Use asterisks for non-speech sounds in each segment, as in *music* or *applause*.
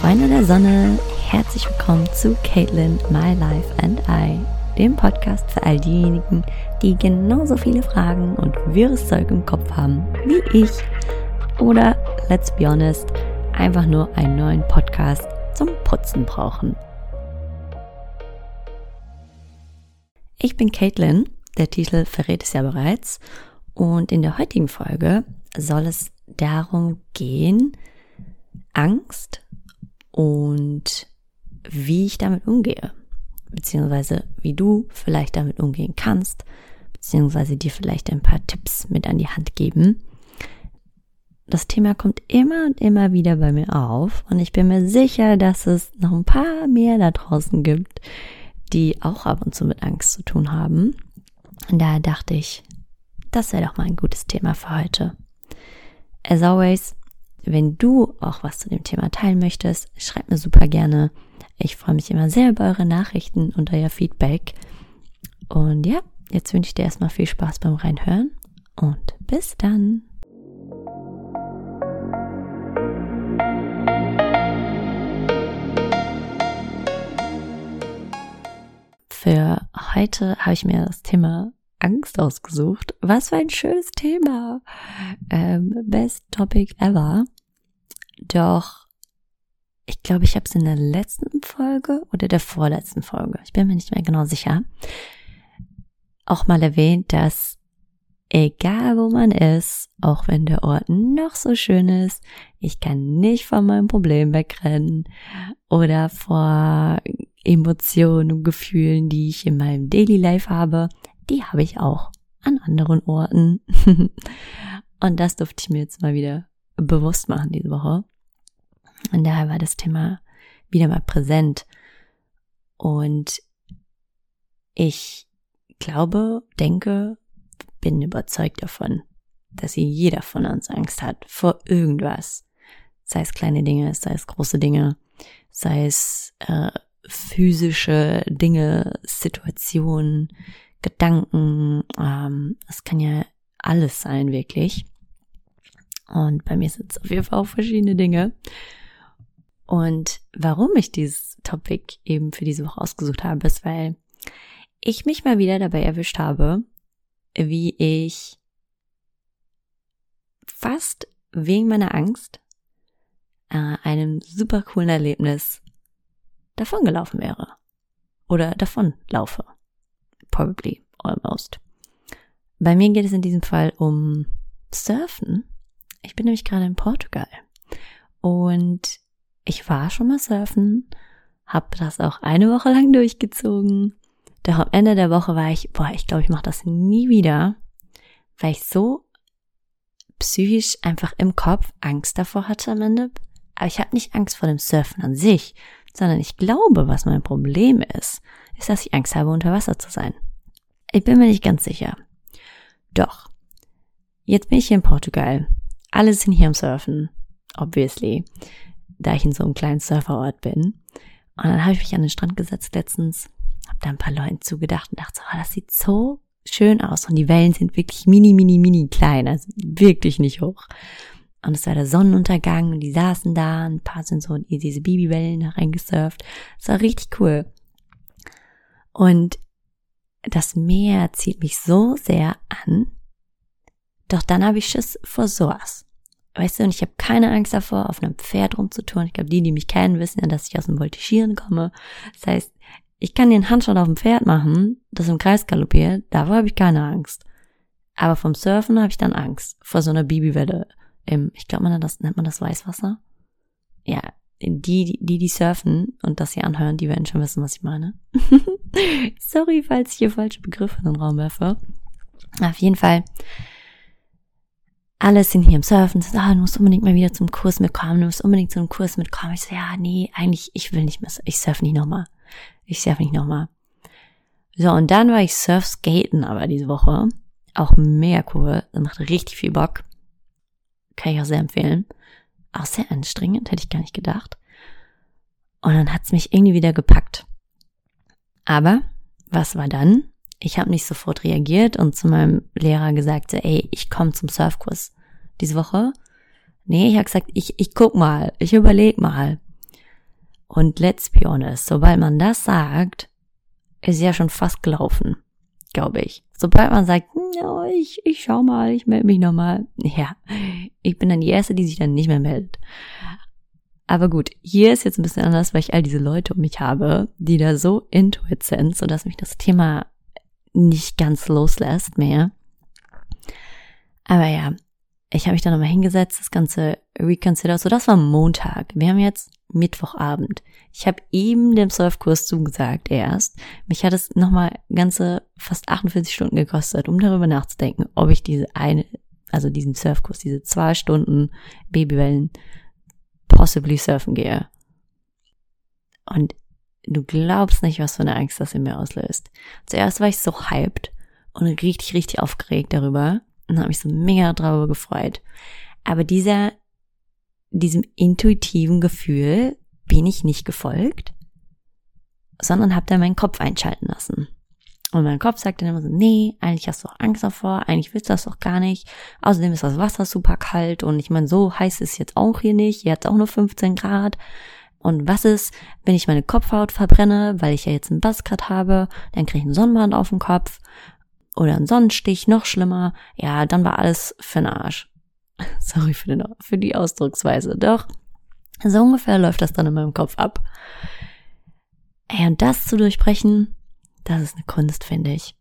Freunde der Sonne, herzlich willkommen zu Caitlin, My Life and I, dem Podcast für all diejenigen, die genauso viele Fragen und wirres Zeug im Kopf haben wie ich. Oder, let's be honest, einfach nur einen neuen Podcast zum Putzen brauchen. Ich bin Caitlin, der Titel verrät es ja bereits, und in der heutigen Folge soll es darum gehen, Angst und wie ich damit umgehe, beziehungsweise wie du vielleicht damit umgehen kannst, beziehungsweise dir vielleicht ein paar Tipps mit an die Hand geben. Das Thema kommt immer und immer wieder bei mir auf und ich bin mir sicher, dass es noch ein paar mehr da draußen gibt, die auch ab und zu mit Angst zu tun haben. Und daher dachte ich, das wäre doch mal ein gutes Thema für heute. As always, wenn du auch was zu dem Thema teilen möchtest, schreib mir super gerne. Ich freue mich immer sehr über eure Nachrichten und euer Feedback. Und ja, jetzt wünsche ich dir erstmal viel Spaß beim Reinhören und bis dann. Für heute habe ich mir das Thema Angst ausgesucht. Was für ein schönes Thema. Ähm, best Topic ever. Doch ich glaube, ich habe es in der letzten Folge oder der vorletzten Folge, ich bin mir nicht mehr genau sicher, auch mal erwähnt, dass egal wo man ist, auch wenn der Ort noch so schön ist, ich kann nicht von meinem Problem wegrennen oder vor Emotionen und Gefühlen, die ich in meinem Daily Life habe, die habe ich auch an anderen Orten. *laughs* und das durfte ich mir jetzt mal wieder bewusst machen diese Woche. Und daher war das Thema wieder mal präsent. Und ich glaube, denke, bin überzeugt davon, dass jeder von uns Angst hat vor irgendwas. Sei es kleine Dinge, sei es große Dinge, sei es äh, physische Dinge, Situationen, Gedanken, ähm, es kann ja alles sein, wirklich. Und bei mir sind es auf jeden Fall auch verschiedene Dinge. Und warum ich dieses Topic eben für diese Woche ausgesucht habe, ist, weil ich mich mal wieder dabei erwischt habe, wie ich fast wegen meiner Angst äh, einem super coolen Erlebnis davongelaufen wäre. Oder davonlaufe probably almost. Bei mir geht es in diesem Fall um Surfen. Ich bin nämlich gerade in Portugal und ich war schon mal surfen, habe das auch eine Woche lang durchgezogen. Doch am Ende der Woche war ich, boah, ich glaube, ich mache das nie wieder, weil ich so psychisch einfach im Kopf Angst davor hatte am Ende. Aber ich habe nicht Angst vor dem Surfen an sich, sondern ich glaube, was mein Problem ist, ist, dass ich Angst habe, unter Wasser zu sein. Ich bin mir nicht ganz sicher. Doch. Jetzt bin ich hier in Portugal. Alle sind hier am Surfen. Obviously. Da ich in so einem kleinen Surferort bin. Und dann habe ich mich an den Strand gesetzt letztens, habe da ein paar Leuten zugedacht und dachte so, oh, das sieht so schön aus. Und die Wellen sind wirklich mini, mini, mini klein. Also wirklich nicht hoch. Und es war der Sonnenuntergang und die saßen da, ein paar sind so in diese Babywellen reingesurft. Es war richtig cool. Und das Meer zieht mich so sehr an. Doch dann habe ich Schiss vor sowas. Weißt du, und ich habe keine Angst davor, auf einem Pferd rumzutun. Ich glaube, die, die mich kennen, wissen ja, dass ich aus dem Voltigieren komme. Das heißt, ich kann den Handstand auf dem Pferd machen, das im Kreis galoppiert, davor habe ich keine Angst. Aber vom Surfen habe ich dann Angst vor so einer Babywelle im, ich glaube, man das nennt man das Weißwasser. Ja, die, die, die surfen und das hier anhören, die werden schon wissen, was ich meine. *laughs* Sorry, falls ich hier falsche Begriffe in den Raum werfe. Auf jeden Fall, alle sind hier im Surfen, so, ah, du musst unbedingt mal wieder zum Kurs mitkommen, du musst unbedingt zum Kurs mitkommen. Ich so, ja, nee, eigentlich, ich will nicht mehr, ich surfe nicht nochmal. Ich surfe nicht nochmal. So, und dann war ich Surfskaten aber diese Woche. Auch mega cool. Das macht richtig viel Bock. Kann ich auch sehr empfehlen. Auch sehr anstrengend, hätte ich gar nicht gedacht. Und dann hat's mich irgendwie wieder gepackt. Aber was war dann? Ich habe nicht sofort reagiert und zu meinem Lehrer gesagt, ey, ich komme zum Surfkurs diese Woche. Nee, ich habe gesagt, ich, ich guck mal, ich überleg mal. Und let's be honest, sobald man das sagt, ist ja schon fast gelaufen, glaube ich. Sobald man sagt, no, ich, ich schau mal, ich melde mich nochmal. Ja, ich bin dann die Erste, die sich dann nicht mehr meldet. Aber gut, hier ist jetzt ein bisschen anders, weil ich all diese Leute um mich habe, die da so into it sind, sodass mich das Thema nicht ganz loslässt mehr. Aber ja, ich habe mich dann nochmal hingesetzt, das Ganze reconsidered. So, das war Montag. Wir haben jetzt Mittwochabend. Ich habe eben dem Surfkurs zugesagt erst. Mich hat es nochmal ganze fast 48 Stunden gekostet, um darüber nachzudenken, ob ich diese eine, also diesen Surfkurs, diese zwei Stunden Babywellen possibly surfen gehe. Und du glaubst nicht, was für eine Angst das in mir auslöst. Zuerst war ich so hyped und richtig, richtig aufgeregt darüber und habe mich so mega darüber gefreut. Aber dieser diesem intuitiven Gefühl bin ich nicht gefolgt, sondern habe da meinen Kopf einschalten lassen. Und mein Kopf sagt dann immer so, nee, eigentlich hast du auch Angst davor, eigentlich willst du das doch gar nicht. Außerdem ist das Wasser super kalt und ich meine, so heiß ist es jetzt auch hier nicht, es auch nur 15 Grad. Und was ist, wenn ich meine Kopfhaut verbrenne, weil ich ja jetzt einen Buzzcut habe, dann kriege ich einen Sonnenbrand auf dem Kopf oder einen Sonnenstich, noch schlimmer. Ja, dann war alles für den Arsch. *laughs* Sorry für, den, für die Ausdrucksweise. Doch, so ungefähr läuft das dann in meinem Kopf ab. Ey, und das zu durchbrechen, das ist eine Kunst, finde ich.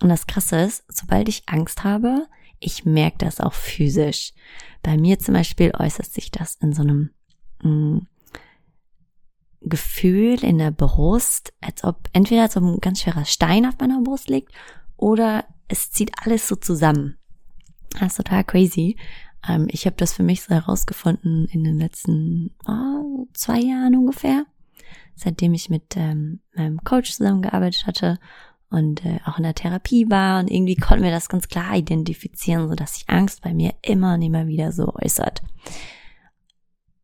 Und das Krasse ist, sobald ich Angst habe, ich merke das auch physisch. Bei mir zum Beispiel äußert sich das in so einem mh, mm, Gefühl in der Brust, als ob entweder ob ein ganz schwerer Stein auf meiner Brust liegt oder es zieht alles so zusammen. Das ist total crazy. Ähm, ich habe das für mich so herausgefunden in den letzten oh, zwei Jahren ungefähr, seitdem ich mit ähm, meinem Coach zusammengearbeitet hatte und äh, auch in der Therapie war und irgendwie konnten wir das ganz klar identifizieren, so dass sich Angst bei mir immer und immer wieder so äußert.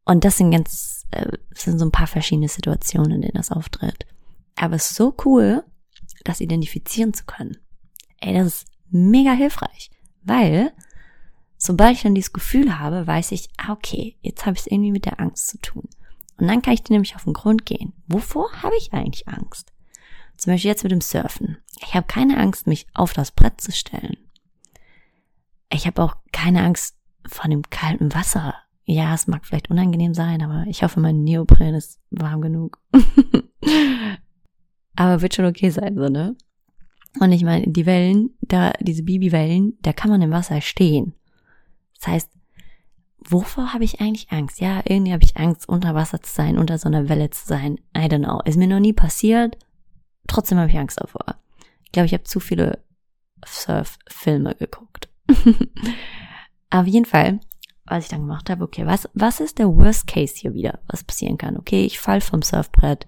Und das sind ganz, äh, sind so ein paar verschiedene Situationen, in denen das auftritt. Aber es ist so cool, das identifizieren zu können. Ey, das ist mega hilfreich. Weil, sobald ich dann dieses Gefühl habe, weiß ich, ah, okay, jetzt habe ich es irgendwie mit der Angst zu tun. Und dann kann ich dir nämlich auf den Grund gehen. Wovor habe ich eigentlich Angst? Zum Beispiel jetzt mit dem Surfen. Ich habe keine Angst, mich auf das Brett zu stellen. Ich habe auch keine Angst vor dem kalten Wasser. Ja, es mag vielleicht unangenehm sein, aber ich hoffe, mein Neopren ist warm genug. *laughs* aber wird schon okay sein, so, ne? Und ich meine, die Wellen, da, diese Bibi-Wellen, da kann man im Wasser stehen. Das heißt, wovor habe ich eigentlich Angst? Ja, irgendwie habe ich Angst, unter Wasser zu sein, unter so einer Welle zu sein. I don't know. Ist mir noch nie passiert. Trotzdem habe ich Angst davor. Ich glaube, ich habe zu viele Surf-Filme geguckt. *laughs* Auf jeden Fall, was ich dann gemacht habe, okay, was, was ist der Worst Case hier wieder, was passieren kann? Okay, ich fall vom Surfbrett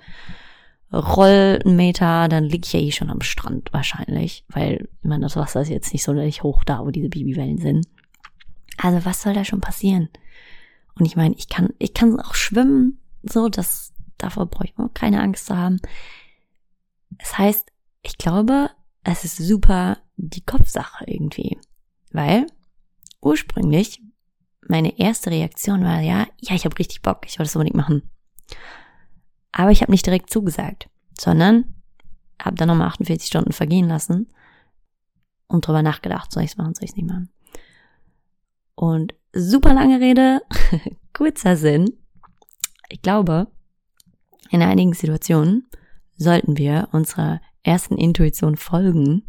roll einen Meter, dann lieg ich ja eh schon am Strand wahrscheinlich, weil ich meine, das Wasser ist jetzt nicht sonderlich hoch da, wo diese Babywellen sind. Also was soll da schon passieren? Und ich meine, ich kann, ich kann auch schwimmen, so, dass davor brauche ich auch keine Angst zu haben. Das heißt, ich glaube, es ist super die Kopfsache irgendwie, weil ursprünglich meine erste Reaktion war ja, ja, ich habe richtig Bock, ich wollte das unbedingt machen. Aber ich habe nicht direkt zugesagt, sondern habe dann nochmal 48 Stunden vergehen lassen und drüber nachgedacht, soll ich es machen, soll ich es nicht machen. Und super lange Rede, *laughs* kurzer Sinn. Ich glaube, in einigen Situationen sollten wir unserer ersten Intuition folgen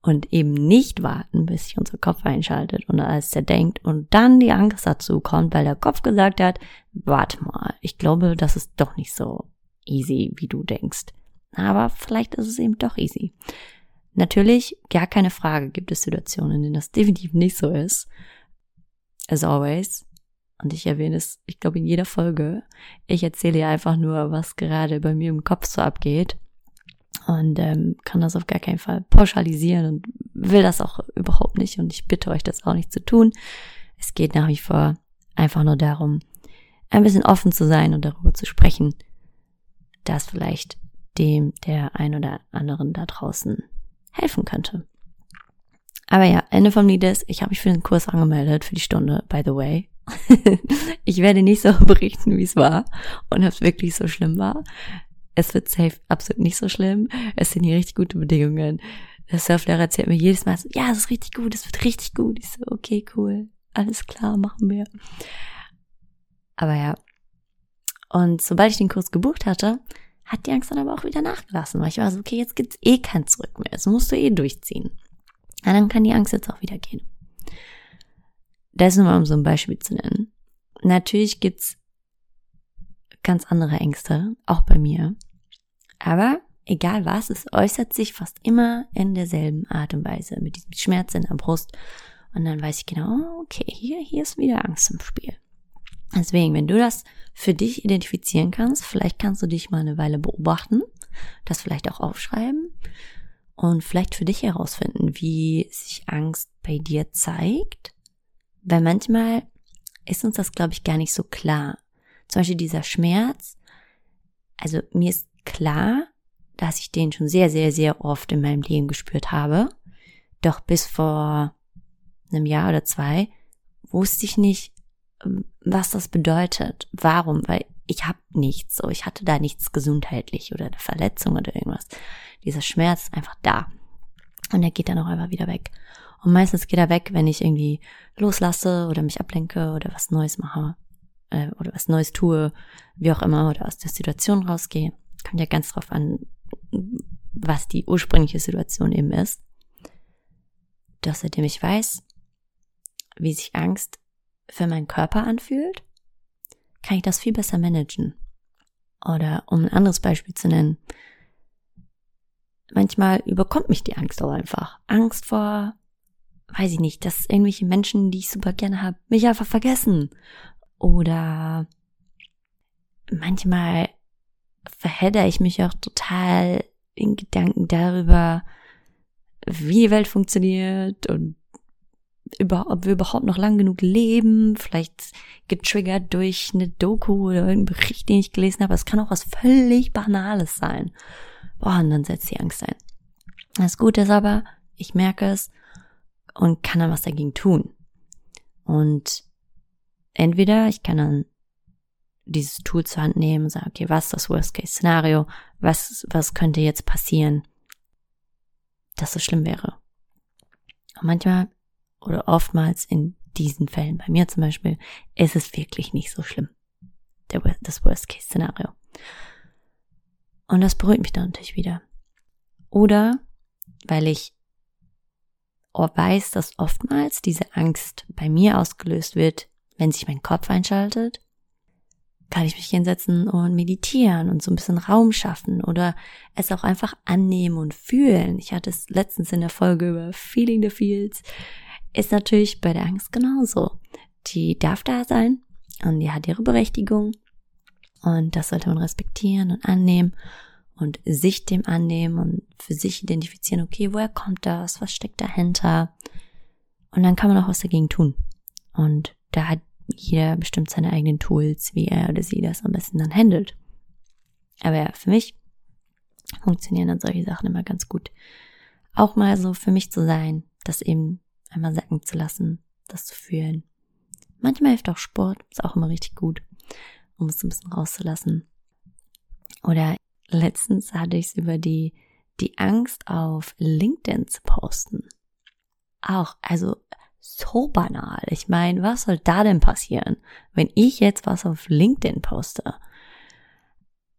und eben nicht warten, bis sich unser Kopf einschaltet und alles zerdenkt und dann die Angst dazu kommt, weil der Kopf gesagt hat, warte mal, ich glaube, das ist doch nicht so easy, wie du denkst. Aber vielleicht ist es eben doch easy. Natürlich, gar keine Frage, gibt es Situationen, in denen das definitiv nicht so ist. As always. Und ich erwähne es, ich glaube, in jeder Folge. Ich erzähle ja einfach nur, was gerade bei mir im Kopf so abgeht und ähm, kann das auf gar keinen Fall pauschalisieren und will das auch überhaupt nicht und ich bitte euch das auch nicht zu tun. Es geht nach wie vor einfach nur darum, ein bisschen offen zu sein und darüber zu sprechen, dass vielleicht dem der ein oder anderen da draußen helfen könnte. Aber ja, Ende vom Lied ist, ich habe mich für den Kurs angemeldet, für die Stunde, by the way. *laughs* ich werde nicht so *laughs* berichten, wie es war und ob es wirklich so schlimm war. Es wird safe absolut nicht so schlimm. Es sind hier richtig gute Bedingungen. Der Surflehrer erzählt mir jedes Mal so, ja, es ist richtig gut, es wird richtig gut. Ich so, okay, cool, alles klar, machen wir. Aber ja. Und sobald ich den Kurs gebucht hatte, hat die Angst dann aber auch wieder nachgelassen, weil ich war so, okay, jetzt gibt's eh kein Zurück mehr. Das musst du eh durchziehen. Und dann kann die Angst jetzt auch wieder gehen. Das nur mal um so ein Beispiel zu nennen. Natürlich gibt's ganz andere Ängste, auch bei mir. Aber egal was, es äußert sich fast immer in derselben Art und Weise, mit diesem Schmerz in der Brust. Und dann weiß ich genau, okay, hier, hier ist wieder Angst im Spiel. Deswegen, wenn du das für dich identifizieren kannst, vielleicht kannst du dich mal eine Weile beobachten, das vielleicht auch aufschreiben und vielleicht für dich herausfinden, wie sich Angst bei dir zeigt. Weil manchmal ist uns das, glaube ich, gar nicht so klar. Zum Beispiel dieser Schmerz. Also mir ist klar, dass ich den schon sehr, sehr, sehr oft in meinem Leben gespürt habe. Doch bis vor einem Jahr oder zwei wusste ich nicht, was das bedeutet. Warum? Weil ich habe nichts. So, ich hatte da nichts gesundheitlich oder eine Verletzung oder irgendwas. Dieser Schmerz ist einfach da. Und er geht dann auch einfach wieder weg. Und meistens geht er weg, wenn ich irgendwie loslasse oder mich ablenke oder was Neues mache äh, oder was Neues tue, wie auch immer, oder aus der Situation rausgehe. Kommt ja ganz drauf an, was die ursprüngliche Situation eben ist. Doch seitdem ich weiß, wie sich Angst für meinen Körper anfühlt, kann ich das viel besser managen. Oder um ein anderes Beispiel zu nennen, manchmal überkommt mich die Angst auch einfach. Angst vor, weiß ich nicht, dass irgendwelche Menschen, die ich super gerne habe, mich einfach vergessen. Oder manchmal verhedder ich mich auch total in Gedanken darüber, wie die Welt funktioniert und über, ob wir überhaupt noch lang genug leben, vielleicht getriggert durch eine Doku oder irgendeinen Bericht, den ich gelesen habe. Es kann auch was völlig Banales sein. Boah, und dann setzt die Angst ein. Das Gute ist aber, ich merke es und kann dann was dagegen tun. Und entweder ich kann dann dieses Tool zur Hand nehmen und sagen, okay, was ist das Worst-Case-Szenario? Was, was könnte jetzt passieren, dass es schlimm wäre? Und manchmal oder oftmals in diesen Fällen, bei mir zum Beispiel, ist es wirklich nicht so schlimm. Der, das Worst-Case-Szenario. Und das beruhigt mich dann natürlich wieder. Oder weil ich weiß, dass oftmals diese Angst bei mir ausgelöst wird, wenn sich mein Kopf einschaltet, kann ich mich hinsetzen und meditieren und so ein bisschen Raum schaffen oder es auch einfach annehmen und fühlen. Ich hatte es letztens in der Folge über Feeling the Feels ist natürlich bei der Angst genauso. Die darf da sein und die hat ihre Berechtigung und das sollte man respektieren und annehmen und sich dem annehmen und für sich identifizieren, okay, woher kommt das, was steckt dahinter und dann kann man auch was dagegen tun. Und da hat jeder bestimmt seine eigenen Tools, wie er oder sie das am besten dann handelt. Aber ja, für mich funktionieren dann solche Sachen immer ganz gut. Auch mal so für mich zu sein, dass eben einmal sacken zu lassen, das zu fühlen. Manchmal hilft auch Sport, ist auch immer richtig gut, um es ein bisschen rauszulassen. Oder letztens hatte ich es über die, die Angst auf LinkedIn zu posten. Auch, also so banal. Ich meine, was soll da denn passieren, wenn ich jetzt was auf LinkedIn poste?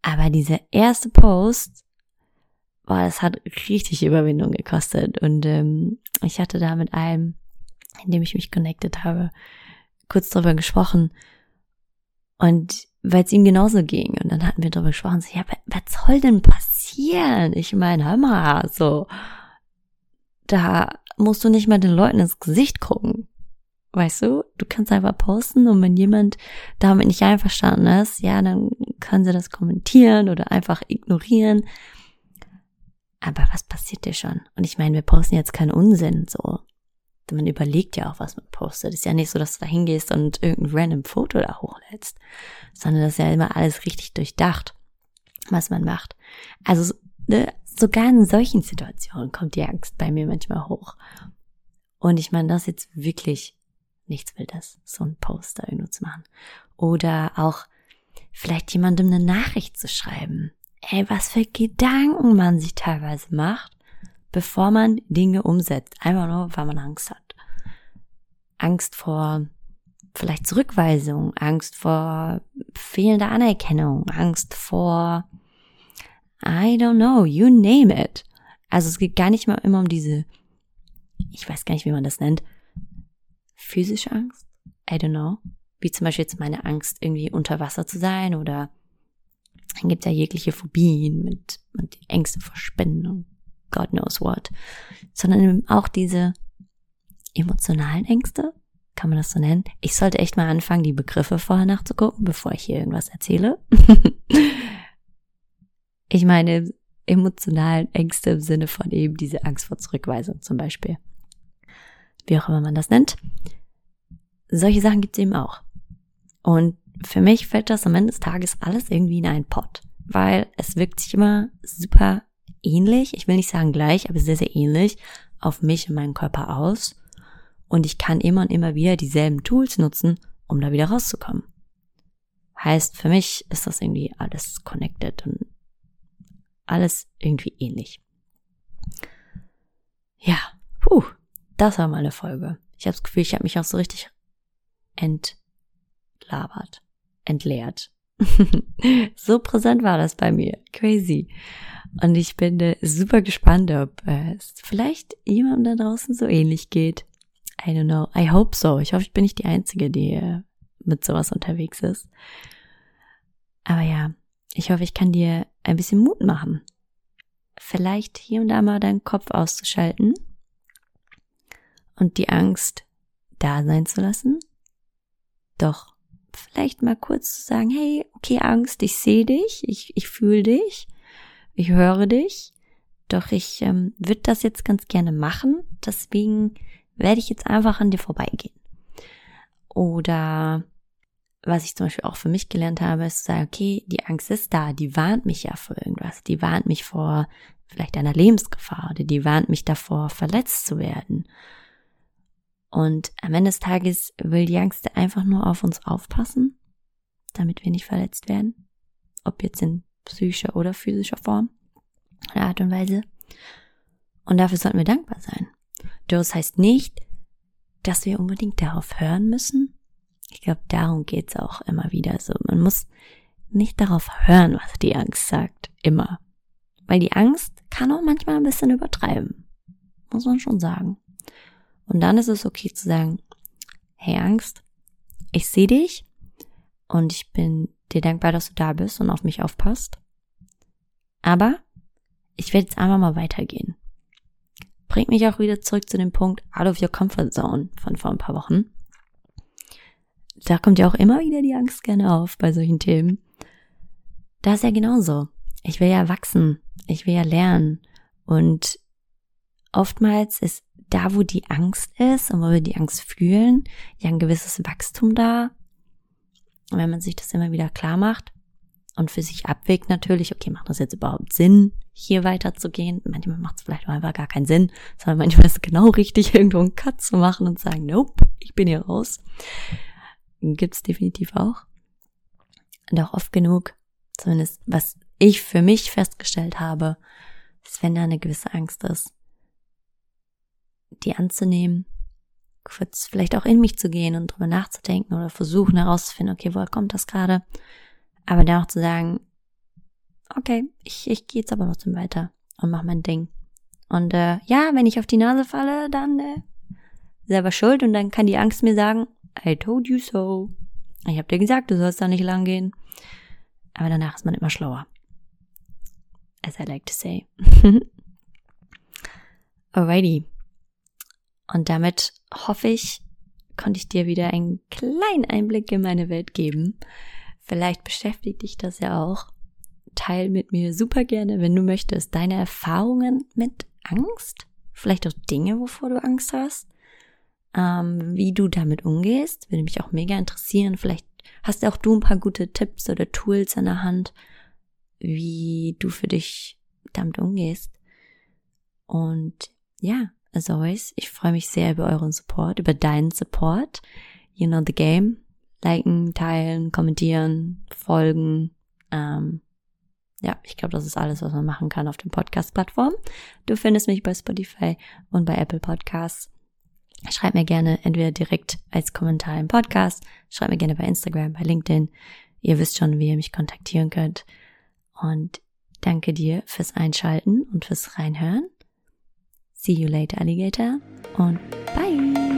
Aber dieser erste Post boah, das hat richtig Überwindung gekostet. Und ähm, ich hatte da mit einem, in dem ich mich connected habe, kurz drüber gesprochen. Und weil es ihm genauso ging. Und dann hatten wir drüber gesprochen, so, ja, was soll denn passieren? Ich meine, hör mal, so, da musst du nicht mal den Leuten ins Gesicht gucken. Weißt du, du kannst einfach posten und wenn jemand damit nicht einverstanden ist, ja, dann kann sie das kommentieren oder einfach ignorieren. Aber was passiert dir schon? Und ich meine, wir posten jetzt keinen Unsinn, so. Man überlegt ja auch, was man postet. Ist ja nicht so, dass du da hingehst und irgendein random Foto da hochlädst, sondern das ist ja immer alles richtig durchdacht, was man macht. Also ne, sogar in solchen Situationen kommt die Angst bei mir manchmal hoch. Und ich meine, das ist jetzt wirklich nichts Wildes, so ein Poster irgendwo zu machen. Oder auch vielleicht jemandem eine Nachricht zu schreiben. Ey, was für Gedanken man sich teilweise macht, bevor man Dinge umsetzt. Einfach nur, weil man Angst hat. Angst vor vielleicht Zurückweisung, Angst vor fehlender Anerkennung, Angst vor I don't know, you name it. Also es geht gar nicht mal immer um diese, ich weiß gar nicht, wie man das nennt, physische Angst. I don't know. Wie zum Beispiel jetzt meine Angst, irgendwie unter Wasser zu sein oder dann gibt ja jegliche Phobien mit, mit Ängste vor Spinnen und God knows what. Sondern auch diese emotionalen Ängste, kann man das so nennen? Ich sollte echt mal anfangen, die Begriffe vorher nachzugucken, bevor ich hier irgendwas erzähle. *laughs* ich meine emotionalen Ängste im Sinne von eben diese Angst vor Zurückweisung zum Beispiel. Wie auch immer man das nennt. Solche Sachen gibt es eben auch. Und für mich fällt das am Ende des Tages alles irgendwie in einen Pott, weil es wirkt sich immer super ähnlich, ich will nicht sagen gleich, aber sehr, sehr ähnlich auf mich und meinen Körper aus. Und ich kann immer und immer wieder dieselben Tools nutzen, um da wieder rauszukommen. Heißt, für mich ist das irgendwie alles connected und alles irgendwie ähnlich. Ja, puh, das war meine Folge. Ich habe das Gefühl, ich habe mich auch so richtig entlabert, entleert. *laughs* so präsent war das bei mir. Crazy. Und ich bin äh, super gespannt, ob äh, es vielleicht jemandem da draußen so ähnlich geht. I don't know. I hope so. Ich hoffe, ich bin nicht die Einzige, die äh, mit sowas unterwegs ist. Aber ja, ich hoffe, ich kann dir ein bisschen Mut machen. Vielleicht hier und da mal deinen Kopf auszuschalten und die Angst da sein zu lassen. Doch vielleicht mal kurz zu sagen, hey, okay, Angst, ich sehe dich, ich, ich fühle dich ich höre dich, doch ich ähm, würde das jetzt ganz gerne machen, deswegen werde ich jetzt einfach an dir vorbeigehen. Oder was ich zum Beispiel auch für mich gelernt habe, ist zu sagen, okay, die Angst ist da, die warnt mich ja vor irgendwas, die warnt mich vor vielleicht einer Lebensgefahr oder die warnt mich davor, verletzt zu werden. Und am Ende des Tages will die Angst einfach nur auf uns aufpassen, damit wir nicht verletzt werden. Ob jetzt in psychischer oder physischer Form oder Art und Weise. Und dafür sollten wir dankbar sein. Das heißt nicht, dass wir unbedingt darauf hören müssen. Ich glaube, darum geht's auch immer wieder so. Man muss nicht darauf hören, was die Angst sagt. Immer. Weil die Angst kann auch manchmal ein bisschen übertreiben. Muss man schon sagen. Und dann ist es okay zu sagen, hey Angst, ich sehe dich und ich bin dir dankbar, dass du da bist und auf mich aufpasst. Aber ich werde jetzt einfach mal weitergehen. Bringt mich auch wieder zurück zu dem Punkt out of your comfort zone von vor ein paar Wochen. Da kommt ja auch immer wieder die Angst gerne auf bei solchen Themen. Da ist ja genauso. Ich will ja wachsen. Ich will ja lernen. Und oftmals ist da, wo die Angst ist und wo wir die Angst fühlen, ja ein gewisses Wachstum da, und wenn man sich das immer wieder klar macht und für sich abwägt natürlich, okay, macht das jetzt überhaupt Sinn, hier weiterzugehen? Manchmal macht es vielleicht auch einfach gar keinen Sinn, sondern manchmal ist es genau richtig, *laughs* irgendwo einen Cut zu machen und sagen, nope, ich bin hier raus. Gibt's definitiv auch. Und auch oft genug, zumindest was ich für mich festgestellt habe, ist, wenn da eine gewisse Angst ist, die anzunehmen kurz vielleicht auch in mich zu gehen und drüber nachzudenken oder versuchen herauszufinden, okay, woher kommt das gerade? Aber dann auch zu sagen, okay, ich, ich gehe jetzt aber trotzdem weiter und mach mein Ding. Und äh, ja, wenn ich auf die Nase falle, dann äh, selber schuld und dann kann die Angst mir sagen, I told you so. Ich habe dir gesagt, du sollst da nicht lang gehen. Aber danach ist man immer schlauer. As I like to say. *laughs* Alrighty. Und damit hoffe ich, konnte ich dir wieder einen kleinen Einblick in meine Welt geben. Vielleicht beschäftigt dich das ja auch. Teil mit mir super gerne, wenn du möchtest, deine Erfahrungen mit Angst. Vielleicht auch Dinge, wovor du Angst hast. Ähm, wie du damit umgehst, würde mich auch mega interessieren. Vielleicht hast auch du ein paar gute Tipps oder Tools an der Hand, wie du für dich damit umgehst. Und ja, as always, ich freue mich sehr über euren Support, über deinen Support. You know the game. Liken, teilen, kommentieren, folgen. Ähm, ja, ich glaube, das ist alles, was man machen kann auf den Podcast-Plattformen. Du findest mich bei Spotify und bei Apple Podcasts. Schreib mir gerne entweder direkt als Kommentar im Podcast, schreib mir gerne bei Instagram, bei LinkedIn. Ihr wisst schon, wie ihr mich kontaktieren könnt. Und danke dir fürs Einschalten und fürs Reinhören. See you later, Alligator. Und bye!